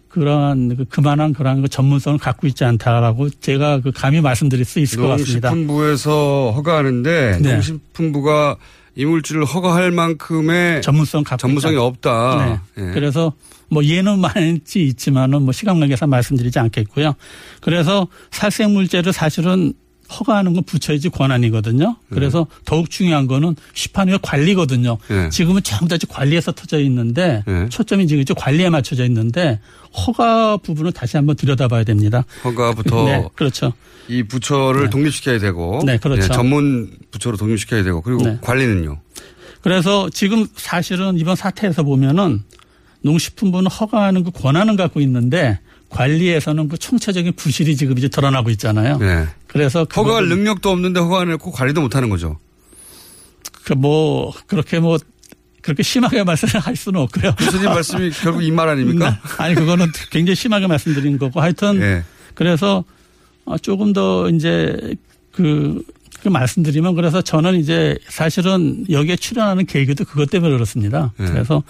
J: 그러한 그 그만한 그러한 그 전문성을 갖고 있지 않다라고 제가 그 감히 말씀드릴 수 있을 것 같습니다.
H: 농식품부에서 허가하는데
J: 네.
H: 농식품부가 이물질을 허가할 만큼의
J: 전문성 갖고
H: 전문성이
J: 않-
H: 없다.
J: 네.
H: 예.
J: 그래서 뭐 예는 많지 있지만은 뭐 시간 관계상 말씀드리지 않겠고요. 그래서 살생물제를 사실은 허가하는 건 부처이지 권한이거든요. 그래서 더욱 중요한 거는 시판위의 관리거든요.
H: 네.
J: 지금은 전부 다 지금 관리에 서 터져 있는데
H: 네.
J: 초점이 지금 이쪽 관리에 맞춰져 있는데 허가 부분은 다시 한번 들여다봐야 됩니다.
H: 허가부터
J: 네, 그렇죠.
H: 이 부처를 독립시켜야 되고
J: 네, 그렇죠.
H: 전문 부처로 독립시켜야 되고 그리고
J: 네.
H: 관리는요.
J: 그래서 지금 사실은 이번 사태에서 보면은 농식품부는 허가하는 그 권한은 갖고 있는데 관리에서는 그 총체적인 부실이 지금 이제 드러나고 있잖아요.
H: 네.
J: 그래서
H: 허가할 능력도 없는데 허가는 했고 관리도 못하는 거죠.
J: 그 뭐 그렇게 뭐 그렇게 심하게 말씀할 수는 없고요.
H: 교수님 말씀이 결국 이 말 아닙니까?
J: 아니 그거는 굉장히 심하게 말씀드린 거고 하여튼
H: 네.
J: 그래서 어, 조금 더 이제 그, 그 말씀드리면 그래서 저는 이제 사실은 여기에 출연하는 계기도 그것 때문에 그렇습니다.
H: 네.
J: 그래서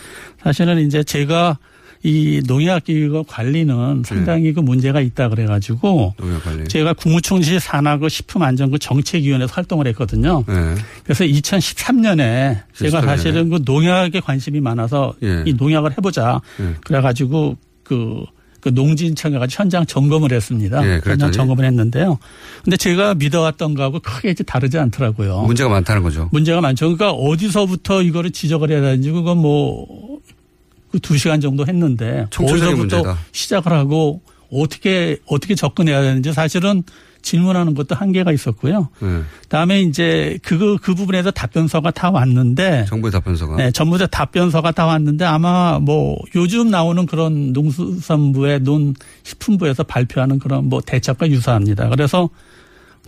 J: 사실은 이제 제가 이 농약기획 관리는 상당히 그 문제가 있다 그래가지고
H: 농약.
J: 제가 국무총리 산하 그 식품안전부 정책위원회에서 활동을 했거든요.
H: 네.
J: 그래서 2013년에 제가
H: 13년에.
J: 사실은 그 농약에 관심이 많아서
H: 예.
J: 이 농약을 해보자.
H: 예.
J: 그래가지고 그, 그 농진청에 가지고 현장 점검을 했습니다.
H: 예?
J: 현장 점검을 했는데요. 근데 제가 믿어왔던 거하고 크게 이제 다르지 않더라고요.
H: 문제가 많다는 거죠.
J: 문제가 많죠. 그러니까 어디서부터 이거를 지적을 해야 되는지 그건 뭐, 그두 시간 정도 했는데. 어디서부터. 시작을 하고 어떻게, 어떻게 접근해야 되는지 사실은 질문하는 것도 한계가 있었고요.
H: 네.
J: 다음에 이제 그, 그 부분에서 답변서가 다 왔는데.
H: 정부의 답변서가.
J: 네, 전부 다 답변서가 다 왔는데 아마 뭐 요즘 나오는 그런 농수산부의 논 식품부에서 발표하는 그런 뭐 대책과 유사합니다. 그래서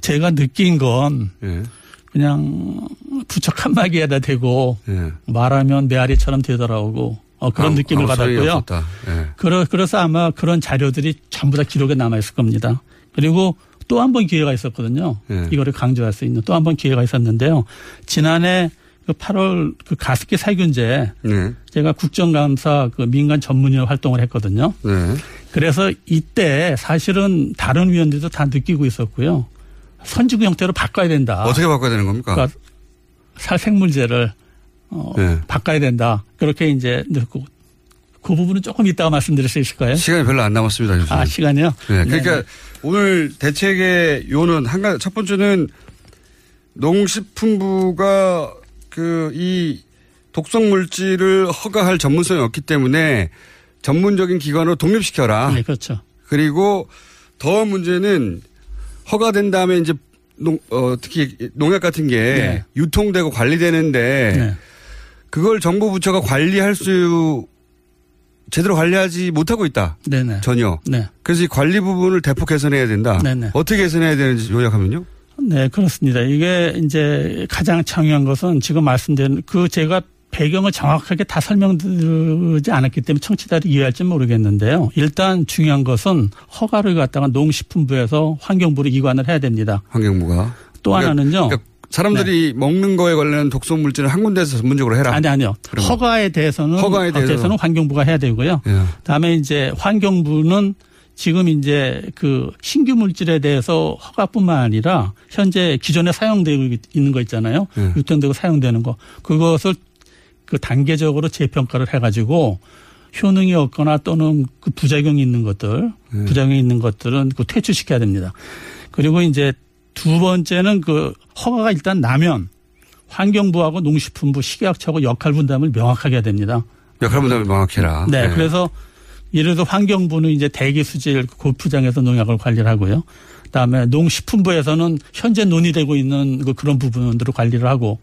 J: 제가 느낀 건
H: 예.
J: 그냥 부처 칸막이에다 대고
H: 예.
J: 말하면 메아리처럼 되돌아오고 어, 그런
H: 아무-
J: 느낌을
H: 소용이
J: 받았고요.
H: 예.
J: 그러, 그래서 아마 그런 자료들이 전부 다 기록에 남아있을 겁니다. 그리고 또 한 번 기회가 있었거든요.
H: 예.
J: 이거를 강조할 수 있는 또 한 번 기회가 있었는데요. 지난해 그 8월 그 가습기 살균제
H: 네.
J: 제가 국정감사 그 민간 전문위원 활동을 했거든요.
H: 네.
J: 그래서 이때 사실은 다른 위원들도 다 느끼고 있었고요. 선지구 형태로 바꿔야 된다.
H: 어떻게 바꿔야 되는 겁니까?
J: 그러니까 살생물제를 어,
H: 네.
J: 바꿔야 된다. 그렇게 이제 듣고 그 부분은 조금 이따가 말씀드릴 수 있을까요?
H: 시간이 별로 안 남았습니다. 교수님.
J: 아 시간이요?
H: 네. 그러니까 오늘 대책의 요는 한 가지 첫 번째는 농식품부가 그 이 독성 물질을 허가할 전문성이 없기 때문에 전문적인 기관으로 독립시켜라.
J: 네, 그렇죠.
H: 그리고 더 문제는 허가된 다음에 이제 농, 어, 특히 농약 같은 게
J: 네.
H: 유통되고 관리되는데
J: 네.
H: 그걸 정부 부처가 관리할 수 제대로 관리하지 못하고 있다.
J: 네네.
H: 전혀.
J: 네.
H: 그래서 이 관리 부분을 대폭 개선해야 된다.
J: 네네.
H: 어떻게 개선해야 되는지 요약하면요.
J: 네, 그렇습니다. 이게 이제 가장 중요한 것은 지금 말씀드린 그 제가 배경을 정확하게 다 설명드리지 않았기 때문에 청취자들이 이해할지 모르겠는데요. 일단 중요한 것은 허가를 갖다가 농식품부에서 환경부로 이관을 해야 됩니다.
H: 환경부가.
J: 또
H: 그러니까-
J: 하나는요.
H: 그러니까 사람들이 먹는 거에 관련된 독성 물질을 한 군데에서 전문적으로 해라.
J: 아니 아니요.
H: 그러면.
J: 허가에 대해서는
H: 허가에 대해서.
J: 는 환경부가 해야 되고요.
H: 예.
J: 다음에 이제 환경부는 지금 이제 그 신규 물질에 대해서 허가뿐만 아니라 현재 기존에 사용되고 있는 거 있잖아요.
H: 예.
J: 유통되고 사용되는 거 그것을 그 단계적으로 재평가를 해가지고 효능이 없거나 또는 그 부작용이 있는 것들,
H: 예.
J: 부작용이 있는 것들은 그 퇴출시켜야 됩니다. 그리고 이제 두 번째는 그 허가가 일단 나면 환경부하고 농식품부, 식약처하고 역할 분담을 명확하게 해야 됩니다.
H: 역할 분담을 명확해라.
J: 네,
H: 예.
J: 그래서 예를 들어 환경부는 이제 대기 수질 골프장에서 농약을 관리를 하고요. 그다음에 농식품부에서는 현재 논의되고 있는 그 그런 부분들을 관리를 하고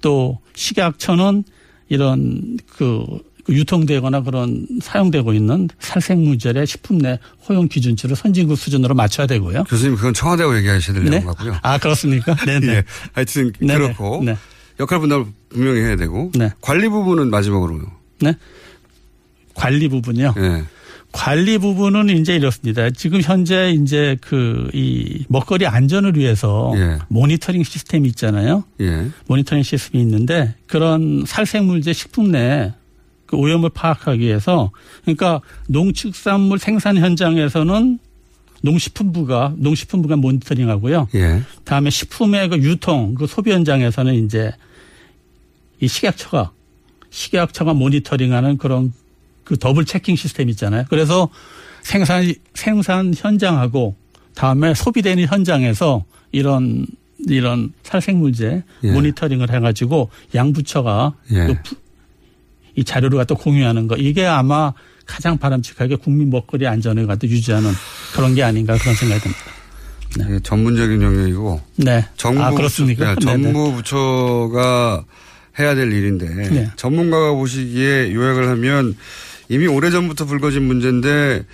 J: 또 식약처는 이런 그, 그 유통되거나 그런 사용되고 있는 살생물질의 식품 내 허용 기준치를 선진국 수준으로 맞춰야 되고요.
H: 교수님 그건 청와대하고 얘기하셔야 될
J: 네?
H: 내용 같고요.
J: 아 그렇습니까? 네네.
H: 예. 하여튼
J: 네네.
H: 그렇고
J: 네.
H: 역할 분담을 분명히 해야 되고
J: 네.
H: 관리 부분은 마지막으로요.
J: 네. 관리 부분이요.
H: 예.
J: 관리 부분은 이제 이렇습니다. 지금 현재 이제 그 이 먹거리 안전을 위해서
H: 예.
J: 모니터링 시스템이 있잖아요.
H: 예.
J: 모니터링 시스템이 있는데 그런 살생물제 식품 내 그 오염을 파악하기 위해서 그러니까 농축산물 생산 현장에서는 농식품부가 농식품부가 모니터링하고요.
H: 예.
J: 다음에 식품의 그 유통 그 소비 현장에서는 이제 이 식약처가 식약처가 모니터링하는 그런 그 더블 체킹 시스템 있잖아요. 그래서 생산 생산 현장하고 다음에 소비되는 현장에서 이런 이런 살생물제
H: 예.
J: 모니터링을 해가지고 양부처가
H: 예.
J: 그 부- 이 자료를 갖다 공유하는 거 이게 아마 가장 바람직하게 국민 먹거리 안전을 갖다 유지하는 그런 게 아닌가 그런 생각이 듭니다.
H: 예, 전문적인 영역이고
J: 네.
H: 정부
J: 아, 그렇습니까?
H: 부처, 예,
J: 네네.
H: 정부 부처가 해야 될 일인데
J: 네.
H: 전문가가 보시기에 요약을 하면 이미 오래전부터 불거진 문제인데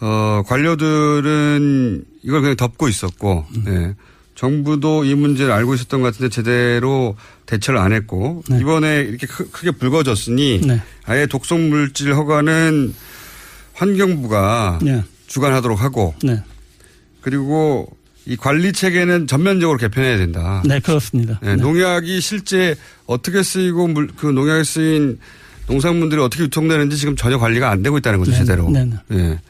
H: 어, 관료들은 이걸 그냥 덮고 있었고
J: 음.
H: 예. 정부도 이 문제를 알고 있었던 것 같은데 제대로 대처를 안 했고 이번에 이렇게 크, 게 불거졌으니
J: 네.
H: 아예 독성 물질 허가는 환경부가
J: 네.
H: 주관하도록 하고
J: 네.
H: 그리고 이 관리 체계는 전면적으로 개편해야 된다.
J: 네, 그렇습니다.
H: 예, 농약이 실제 어떻게 쓰이고 물, 그 농약에 쓰인 농산물들이 어떻게 유통되는지 지금 전혀 관리가 안 되고 있다는 거죠,
J: 네,
H: 제대로.
J: 네, 네.
H: 예.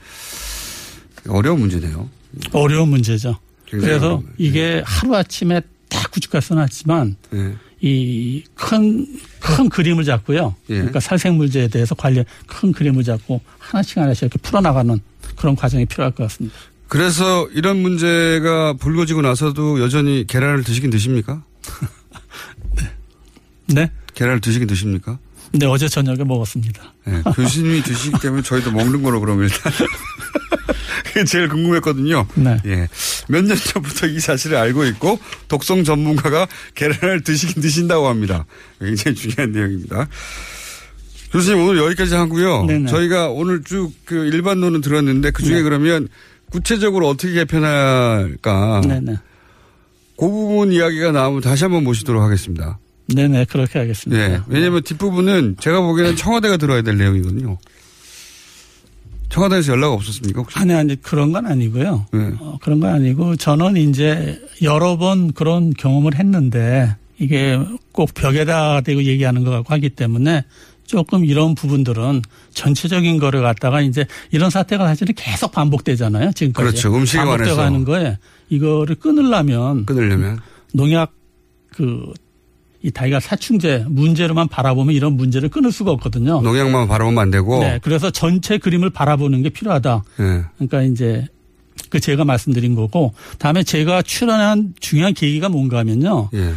H: 어려운 문제네요.
J: 어려운 문제죠. 그래서
H: 어려운
J: 이게 하루아침에 딱 구축할 수는 없지만
H: 예.
J: 이 큰, 큰 그림을 잡고요.
H: 예.
J: 그러니까 살생물제에 대해서 관련 큰 그림을 잡고 하나씩 하나씩 이렇게 풀어나가는 그런 과정이 필요할 것 같습니다.
H: 그래서 이런 문제가 불거지고 나서도 여전히 계란을 드시긴 드십니까?
J: 네.
H: 계란을 드시긴 드십니까?
J: 근데 어제 저녁에 먹었습니다.
H: 예, 교수님이 드시기 때문에 저희도 먹는 거로 그럼 일단. 그게 제일 궁금했거든요.
J: 네.
H: 예. 몇 년 전부터 이 사실을 알고 있고 독성 전문가가 계란을 드시긴 드신다고 합니다. 굉장히 중요한 내용입니다. 교수님 오늘 여기까지 하고요.
J: 네네.
H: 저희가 오늘 쭉 그 일반론은 들었는데 그 중에
J: 네.
H: 그러면 구체적으로 어떻게 개편할까.
J: 네네.
H: 그 부분 이야기가 나오면 다시 한번 모시도록 하겠습니다.
J: 네네, 그렇게 하겠습니다.
H: 네. 왜냐하면 뒷부분은 제가 보기에는 청와대가 들어야 될 내용이거든요. 청와대에서 연락 없었습니까 혹시?
J: 아니, 아니, 그런 건 아니고요.
H: 네.
J: 어, 그런 건 아니고 저는 이제 여러 번 그런 경험을 했는데 이게 꼭 벽에다 대고 얘기하는 것 같고 하기 때문에 조금 이런 부분들은 전체적인 거를 갖다가 이제 이런 사태가 사실은 계속 반복되잖아요. 지금까지.
H: 그렇죠. 음식에
J: 반복되고
H: 관해서.
J: 하는 거에 이거를 끊으려면
H: 끊으려면
J: 농약 그 이 다이가 사충제 문제로만 바라보면 이런 문제를 끊을 수가 없거든요.
H: 농약만 바라보면 안 되고.
J: 네, 그래서 전체 그림을 바라보는 게 필요하다.
H: 예.
J: 그러니까 이제 그 제가 말씀드린 거고 다음에 제가 출연한 중요한 계기가 뭔가 하면요.
H: 예.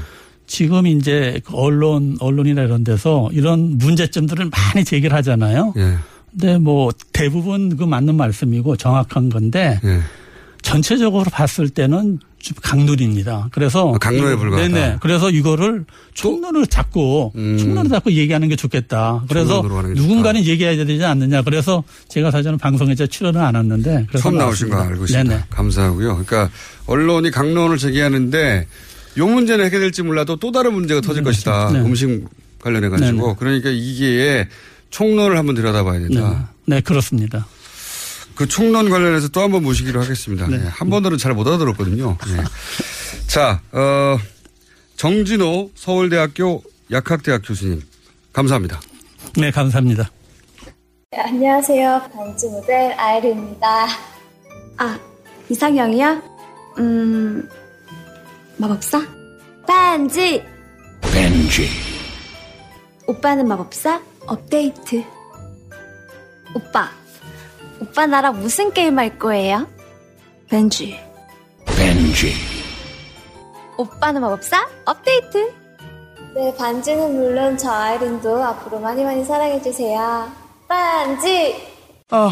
J: 지금 이제 그 언론 언론이나 이런 데서 이런 문제점들을 많이 제기를 하잖아요.
H: 예.
J: 근데 뭐 대부분 그 맞는 말씀이고 정확한 건데
H: 예.
J: 전체적으로 봤을 때는 좀 강론입니다. 그래서
H: 아, 강론에
J: 이거-
H: 불과하다.
J: 네네. 그래서 이거를 총론을 잡고
H: 음.
J: 총론을 잡고 얘기하는 게 좋겠다. 그래서 누군가는 얘기해야 되지 않느냐. 그래서 제가 사실은 방송에 출연을 안 왔는데
H: 처음 나오신 거. 알고 있습니다.
J: 네네.
H: 감사하고요. 그러니까 언론이 강론을 제기하는데 요 문제는 해결될지 몰라도 또 다른 문제가 터질 것이다.
J: 네.
H: 음식 관련해 가지고
J: 네네.
H: 그러니까 이게 총론을 한번 들여다봐야
J: 네.
H: 된다.
J: 네, 그렇습니다.
H: 그 총론 관련해서 또 한 번 모시기로 하겠습니다.
J: 네.
H: 예, 한 번으로 잘 못 알아들었거든요. 예. 자, 어, 정진호 서울대학교 약학대학 교수님 감사합니다.
J: 네, 감사합니다.
K: 네, 안녕하세요. 반지 모델 아이르입니다. 아, 이상형이요? 음, 마법사? 반지!
L: 벤지
K: 오빠는 마법사? 업데이트. 오빠, 오빠 나랑 무슨 게임 할 거예요? 벤지.
L: 벤지
K: 오빠는 마법사? 업데이트. 네, 반지는 물론 저 아이린도 앞으로 많이 많이 사랑해주세요. 반지!
M: 아,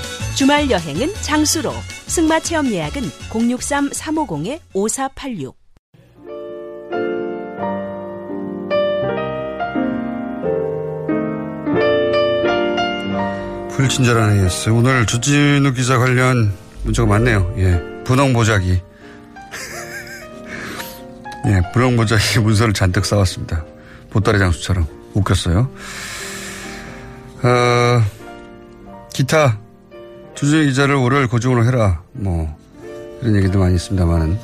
N: 주말 여행은 장수로. 승마 체험 예약은 063-350-5486.
H: 불친절한 AS. 오늘 주진우 기자 관련 문자가 많네요. 예. 분홍 보자기. 예, 분홍 보자기 문서를 잔뜩 쌓았습니다. 보따리 장수처럼. 웃겼어요. 어, 기타. 주진우 기자를 월요일 고정으로 해라. 뭐, 이런 얘기도 많이 있습니다만은.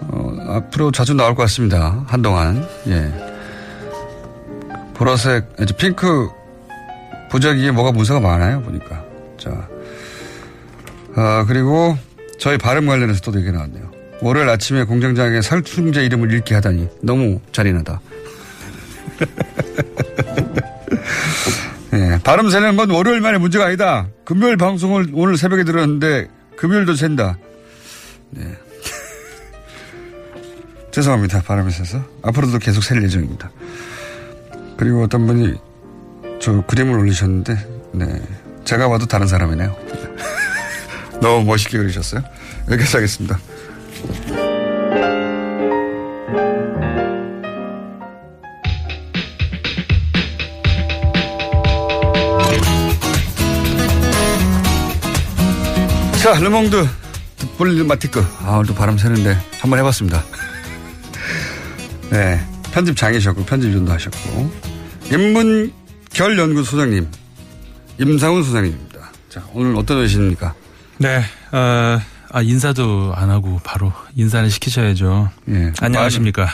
H: 어, 앞으로 자주 나올 것 같습니다. 한동안. 예. 보라색, 이제 핑크 보자기에 뭐가 문서가 많아요, 보니까. 자. 아, 그리고 저희 발음 관련해서 또 얘기 나왔네요. 월요일 아침에 공장장에 살충제 이름을 읽게 하다니 너무 잔인하다. 예, 발음 세는 건 월요일만의 문제가 아니다. 금요일 방송을 오늘 새벽에 들었는데 금요일도 샌다. 네. 죄송합니다. 발음이 세서. 앞으로도 계속 셀 예정입니다. 그리고 어떤 분이 저 그림을 올리셨는데, 네. 제가 봐도 다른 사람이네요. 너무 멋있게 그리셨어요. 여기까지 하겠습니다. 자, Le Monde Diplomatique. 아, 오늘도 바람 새는데 한번 해봤습니다. 네. 편집 장이셨고, 편집위원도 하셨고. 인문결 연구소장님, 임상훈 소장님입니다. 자, 오늘 어떤 의신입니까?
O: 네, 어, 아, 인사도 안 하고 바로 인사를 시키셔야죠.
H: 예.
O: 안녕하십니까.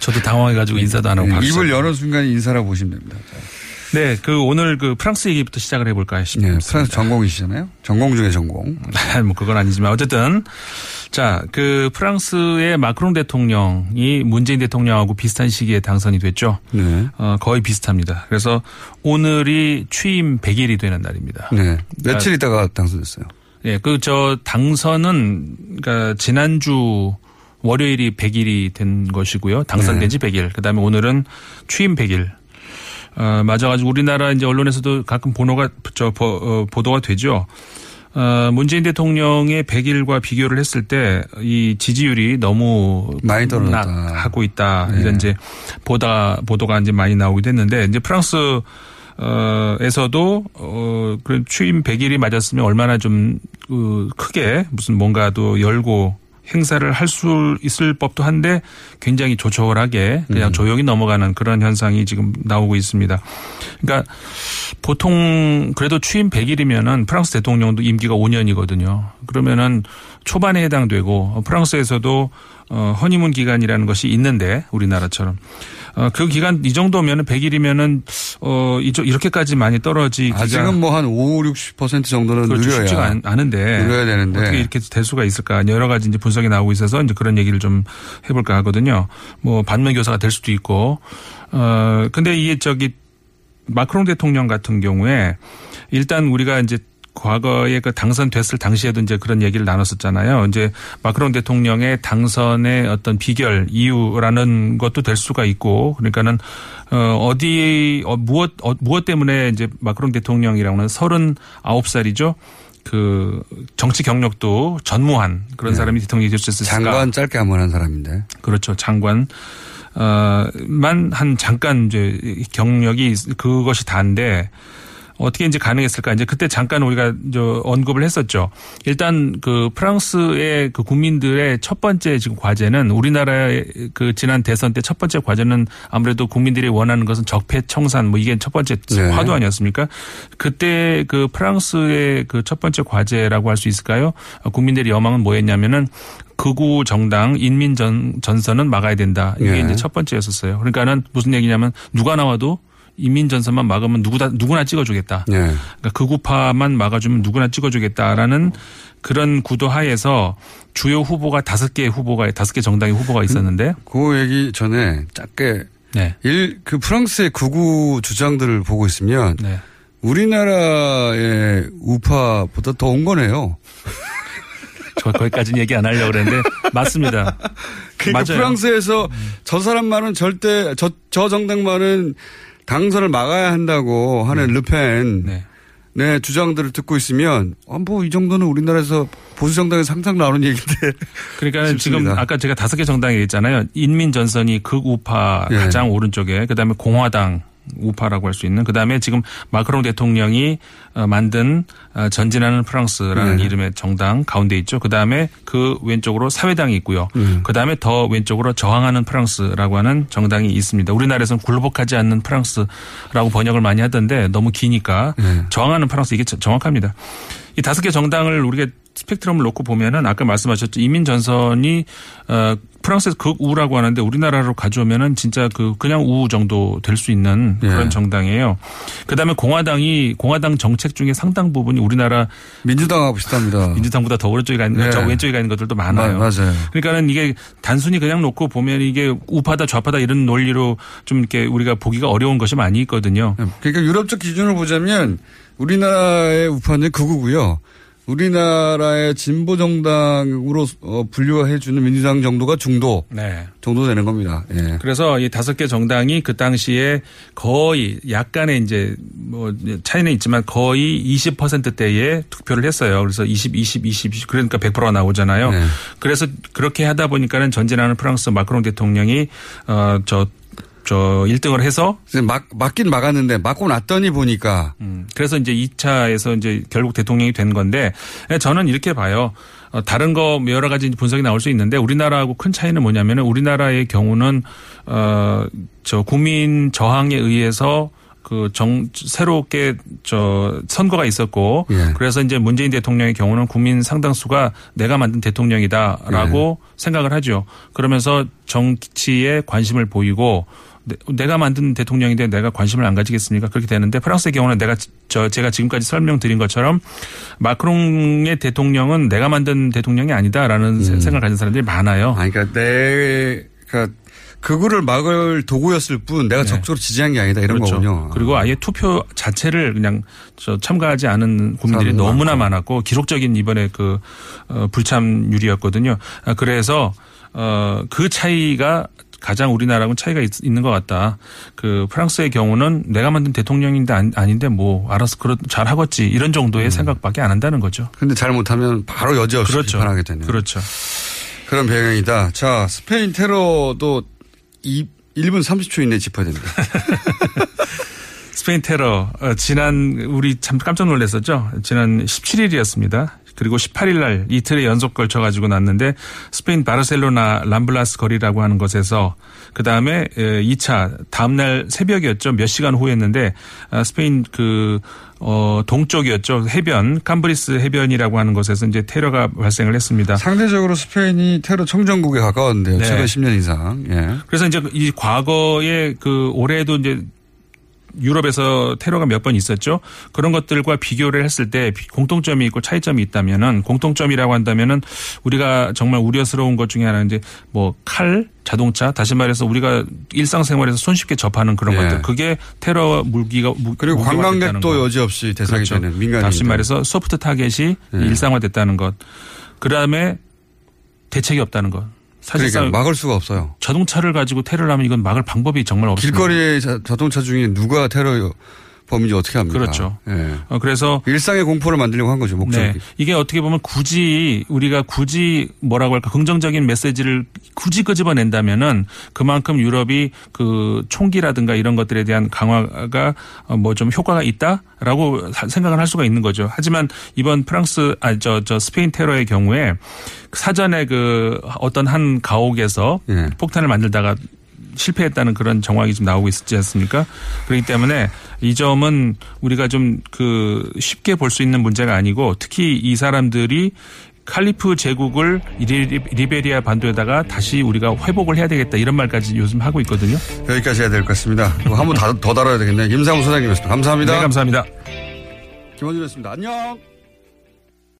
O: 저도 당황해가지고 인사도 안 하고
H: 예, 입을 여는 순간 인사라고 보시면 됩니다. 자.
O: 네, 그 오늘 그 프랑스 얘기부터 시작을 해볼까 싶습니다.
H: 예, 프랑스 전공이시잖아요. 전공 중에 전공.
O: 뭐 그건 아니지만 어쨌든 자, 그 프랑스의 마크롱 대통령이 문재인 대통령하고 비슷한 시기에 당선이 됐죠.
H: 네.
O: 어, 거의 비슷합니다. 그래서 오늘이 취임 100일이 되는 날입니다.
H: 네. 며칠 있다가 당선됐어요.
O: 예, 그저 당선은 그러니까 지난주 월요일이 100일이 된 것이고요. 당선된 지 100일. 그다음에 오늘은 취임 100일. 어, 맞아가지고 우리나라 이제 언론에서도 가끔 번호가 저 보, 어, 보도가 되죠. 어, 문재인 대통령의 100일과 비교를 했을 때 이 지지율이 너무
H: 많이 떨어졌다.
O: 하고 있다.
H: 네.
O: 이런 이제 보다 보도가 이제 많이 나오게 됐는데 이제 프랑스 어, 에서도, 어, 그 취임 100일이 맞았으면 얼마나 좀, 그, 크게 무슨 뭔가도 열고 행사를 할 수 있을 법도 한데 굉장히 조촐하게 그냥
H: 음.
O: 조용히 넘어가는 그런 현상이 지금 나오고 있습니다. 그러니까 보통 그래도 취임 100일이면은 프랑스 대통령도 임기가 5년이거든요. 그러면은 초반에 해당되고 프랑스에서도 어, 허니문 기간이라는 것이 있는데 우리나라처럼 어, 그 기간 이 정도면은 100일이면은 어 이쪽 이렇게까지 많이 떨어지기가
H: 아직은 뭐 한 5, 60% 정도는
O: 그렇죠.
H: 느려야.
O: 쉽지가 않- 않은데
H: 늘려야 되는데.
O: 어떻게 이렇게 될 수가 있을까 여러 가지 이제 분석이 나오고 있어서 이제 그런 얘기를 좀 해볼까 하거든요. 뭐 반면 교사가 될 수도 있고 어 근데 이게 저기 마크롱 대통령 같은 경우에 일단 우리가 이제 과거에 그 당선됐을 당시에도 이제 그런 얘기를 나눴었잖아요. 이제 마크롱 대통령의 당선의 어떤 비결 이유라는 것도 될 수가 있고 그러니까는 어 어디 어 무엇 어, 무엇 때문에 이제 마크롱 대통령이라고는 39살이죠. 그 정치 경력도 전무한 그런
H: 네.
O: 사람이 대통령이 될 수 있을까?
H: 장관 짧게 한번 한 사람인데.
O: 그렇죠. 장관. 어, 만한 잠깐 이제 경력이 있- 그것이 다인데 어떻게 이제 가능했을까? 이제 그때 잠깐 우리가 저 언급을 했었죠. 일단 그 프랑스의 그 국민들의 첫 번째 지금 과제는 우리나라의 그 지난 대선 때 첫 번째 과제는 아무래도 국민들이 원하는 것은 적폐 청산 뭐 이게 첫 번째
H: 네.
O: 화두 아니었습니까? 그때 그 프랑스의 그 첫 번째 과제라고 할 수 있을까요? 어, 국민들의 여망은 뭐였냐면은 극우 정당 인민 전, 전선은 막아야 된다. 이게
H: 예.
O: 이제 첫 번째였었어요. 그러니까는 무슨 얘기냐면 누가 나와도 인민 전선만 막으면 누구다 누구나 찍어주겠다.
H: 네.
O: 그러니까 극우파만 막아주면 누구나 찍어주겠다라는 그런 구도 하에서 주요 후보가 다섯 개 후보가 다섯 개 정당의 후보가 있었는데
H: 그 얘기 전에 짧게
O: 네.
H: 일, 그 프랑스의 극우 주장들을 보고 있으면
O: 네.
H: 우리나라의 우파보다 더 온 거네요.
O: 저 거기까지는 얘기 안 하려고 그랬는데 맞습니다.
H: 그러니까
O: 맞아요.
H: 프랑스에서 저 사람만은 절대 저, 저 정당만은 당선을 막아야 한다고 하는 르펜 네. 주장들을 듣고 있으면 아, 뭐 이 정도는 우리나라에서 보수 정당에서 항상 나오는 얘기인데
O: 그러니까 지금. 아까 제가 다섯 개 정당이 있잖아요. 인민전선이 극우파
H: 예.
O: 가장 오른쪽에 그다음에 공화당 우파라고 할 수 있는 그다음에 지금 마크롱 대통령이 어, 만든 어, 전진하는 프랑스라는
H: 네.
O: 이름의 정당 가운데 있죠. 그다음에 그 왼쪽으로 사회당이 있고요.
H: 음.
O: 그다음에 더 왼쪽으로 저항하는 프랑스라고 하는 정당이 있습니다. 우리나라에서는 굴복하지 않는 프랑스라고 번역을 많이 하던데 너무 기니까
H: 네.
O: 저항하는 프랑스 이게 저- 정확합니다. 이 다섯 개 정당을 우리가 스펙트럼을 놓고 보면은 아까 말씀하셨죠 이민 전선이 어 프랑스에서 극우라고 하는데 우리나라로 가져오면은 진짜 그 그냥 우 정도 될 수 있는
H: 예.
O: 그런 정당이에요. 그다음에 공화당이 공화당 정책 중에 상당 부분이 우리나라
H: 민주당하고 비슷합니다.
O: 민주당보다 더 오른쪽에 가 있는
H: 네.
O: 저 왼쪽에 가 있는 것들도 많아요.
H: 마- 맞아요.
O: 그러니까는 이게 단순히 그냥 놓고 보면 이게 우파다 좌파다 이런 논리로 좀 이렇게 우리가 보기가 어려운 것이 많이 있거든요.
H: 그러니까 유럽적 기준을 보자면 우리나라의 우파는 극우고요. 우리나라의 진보 정당으로 어, 분류해 주는 민주당 정도가 중도
O: 네.
H: 정도 되는 겁니다. 예.
O: 그래서 이 다섯 개 정당이 그 당시에 거의 약간의 이제 뭐 차이는 있지만 거의 20%대에 투표를 했어요. 그래서 20, 20, 20, 20 그러니까 100%가 나오잖아요.
H: 네.
O: 그래서 그렇게 하다 보니까는 전진하는 프랑스 마크롱 대통령이 어저 저 1등을 해서
H: 막 맞긴 막았는데 맞고 났더니 보니까
O: 음, 그래서 이제 2차에서 이제 결국 대통령이 된 건데 저는 이렇게 봐요. 어, 다른 거 여러 가지 분석이 나올 수 있는데 우리나라하고 큰 차이는 뭐냐면은 우리나라의 경우는 어저 국민 저항에 의해서 그정 새롭게 저 선거가 있었고
H: 예.
O: 그래서 이제 문재인 대통령의 경우는 국민 상당수가 내가 만든 대통령이다라고 생각을 하죠. 그러면서 정치에 관심을 보이고 내- 내가 만든 대통령인데 내가 관심을 안 가지겠습니까? 그렇게 되는데 프랑스의 경우는 내가 저 제가 지금까지 설명드린 것처럼 마크롱의 대통령은 내가 만든 대통령이 아니다라는 세- 생각을 가진 사람들이 많아요.
H: 아니, 그러니까 내 그러니까 극우를 막을 도구였을 뿐 내가 적극적으로 지지한 게 아니다 이런
O: 네. 그렇죠.
H: 거군요.
O: 그리고 아예 투표 자체를 그냥 저 참가하지 않은 국민들이 너무나
H: 많고.
O: 많았고 기록적인 이번에 그 어, 불참률이었거든요. 아, 그래서 어, 그 차이가 가장 우리나라하고는 차이가 있, 는것 같다. 그 프랑스의 경우는 내가 만든 대통령인데 아니- 아닌 데 뭐 알아서 그렇 잘 하겠지 이런 정도의
H: 음.
O: 생각밖에 안 한다는 거죠.
H: 근데 잘못하면 바로 여지없이
O: 그렇죠.
H: 비판하게 되는
O: 그렇죠.
H: 그런 배경이다. 자, 스페인 테러도 이 1분 30초 이내에 짚어야 됩니다.
O: 스페인 테러 어, 지난 우리 참 깜짝 놀랐었죠. 지난 17일이었습니다. 그리고 18일 날 이틀에 연속 걸쳐 가지고 났는데 스페인 바르셀로나 람블라스 거리라고 하는 곳에서 그다음에 2차 다음 날 새벽이었죠. 몇 시간 후였는데 아, 스페인 그 어, 동쪽이었죠. 해변, 캄브리스 해변이라고 하는 곳에서 이제 테러가 발생을 했습니다.
H: 상대적으로 스페인이 테러 청정국에 가까웠는데요.
O: 네.
H: 최근 10년 이상. 예.
O: 그래서 이제 이 과거에 그 올해도 이제 유럽에서 테러가 몇 번 있었죠. 그런 것들과 비교를 했을 때 비- 공통점이 있고 차이점이 있다면은 공통점이라고 한다면은 우리가 정말 우려스러운 것 중에 하나는 이제 뭐 칼, 자동차, 다시 말해서 우리가 일상생활에서 손쉽게 접하는 그런
H: 예.
O: 것들. 그게 테러 물기가 무-
H: 그리고 관광객도
O: 거.
H: 여지없이 대상이
O: 그렇죠.
H: 되는 민간인.
O: 다시 말해서 소프트 타겟이
H: 예.
O: 일상화됐다는 것. 그다음에 대책이 없다는 것. 사실상
H: 그러니까 막을 수가 없어요.
O: 자동차를 가지고 테러를 하면 이건 막을 방법이 정말 없습니다.
H: 길거리에 자, 자동차 중에 누가 테러 범인지 어떻게 합니까?
O: 그렇죠.
H: 예.
O: 어, 그래서
H: 일상의 공포를 만들려고 한 거죠. 목적이.
O: 네. 이게 어떻게 보면 굳이 우리가 굳이 뭐라고 할까 긍정적인 메시지를 굳이 끄집어낸다면은 그만큼 유럽이 그 총기라든가 이런 것들에 대한 강화가 뭐 좀 효과가 있다라고 사- 생각을 할 수가 있는 거죠. 하지만 이번 프랑스 아저 저 스페인 테러의 경우에 사전에 그 어떤 한 가옥에서
H: 예.
O: 폭탄을 만들다가 실패했다는 그런 정황이 좀 나오고 있지 않습니까? 그렇기 때문에 이 점은 우리가 좀 그 쉽게 볼 수 있는 문제가 아니고 특히 이 사람들이 칼리프 제국을 리- 리베리아 반도에다가 다시 우리가 회복을 해야 되겠다 이런 말까지 요즘 하고 있거든요.
H: 여기까지 해야 될 것 같습니다. 한번 더, 더 다뤄야 되겠네요. 김상우 소장님이었습니다. 감사합니다.
O: 네, 감사합니다.
H: 김원준이었습니다. 안녕.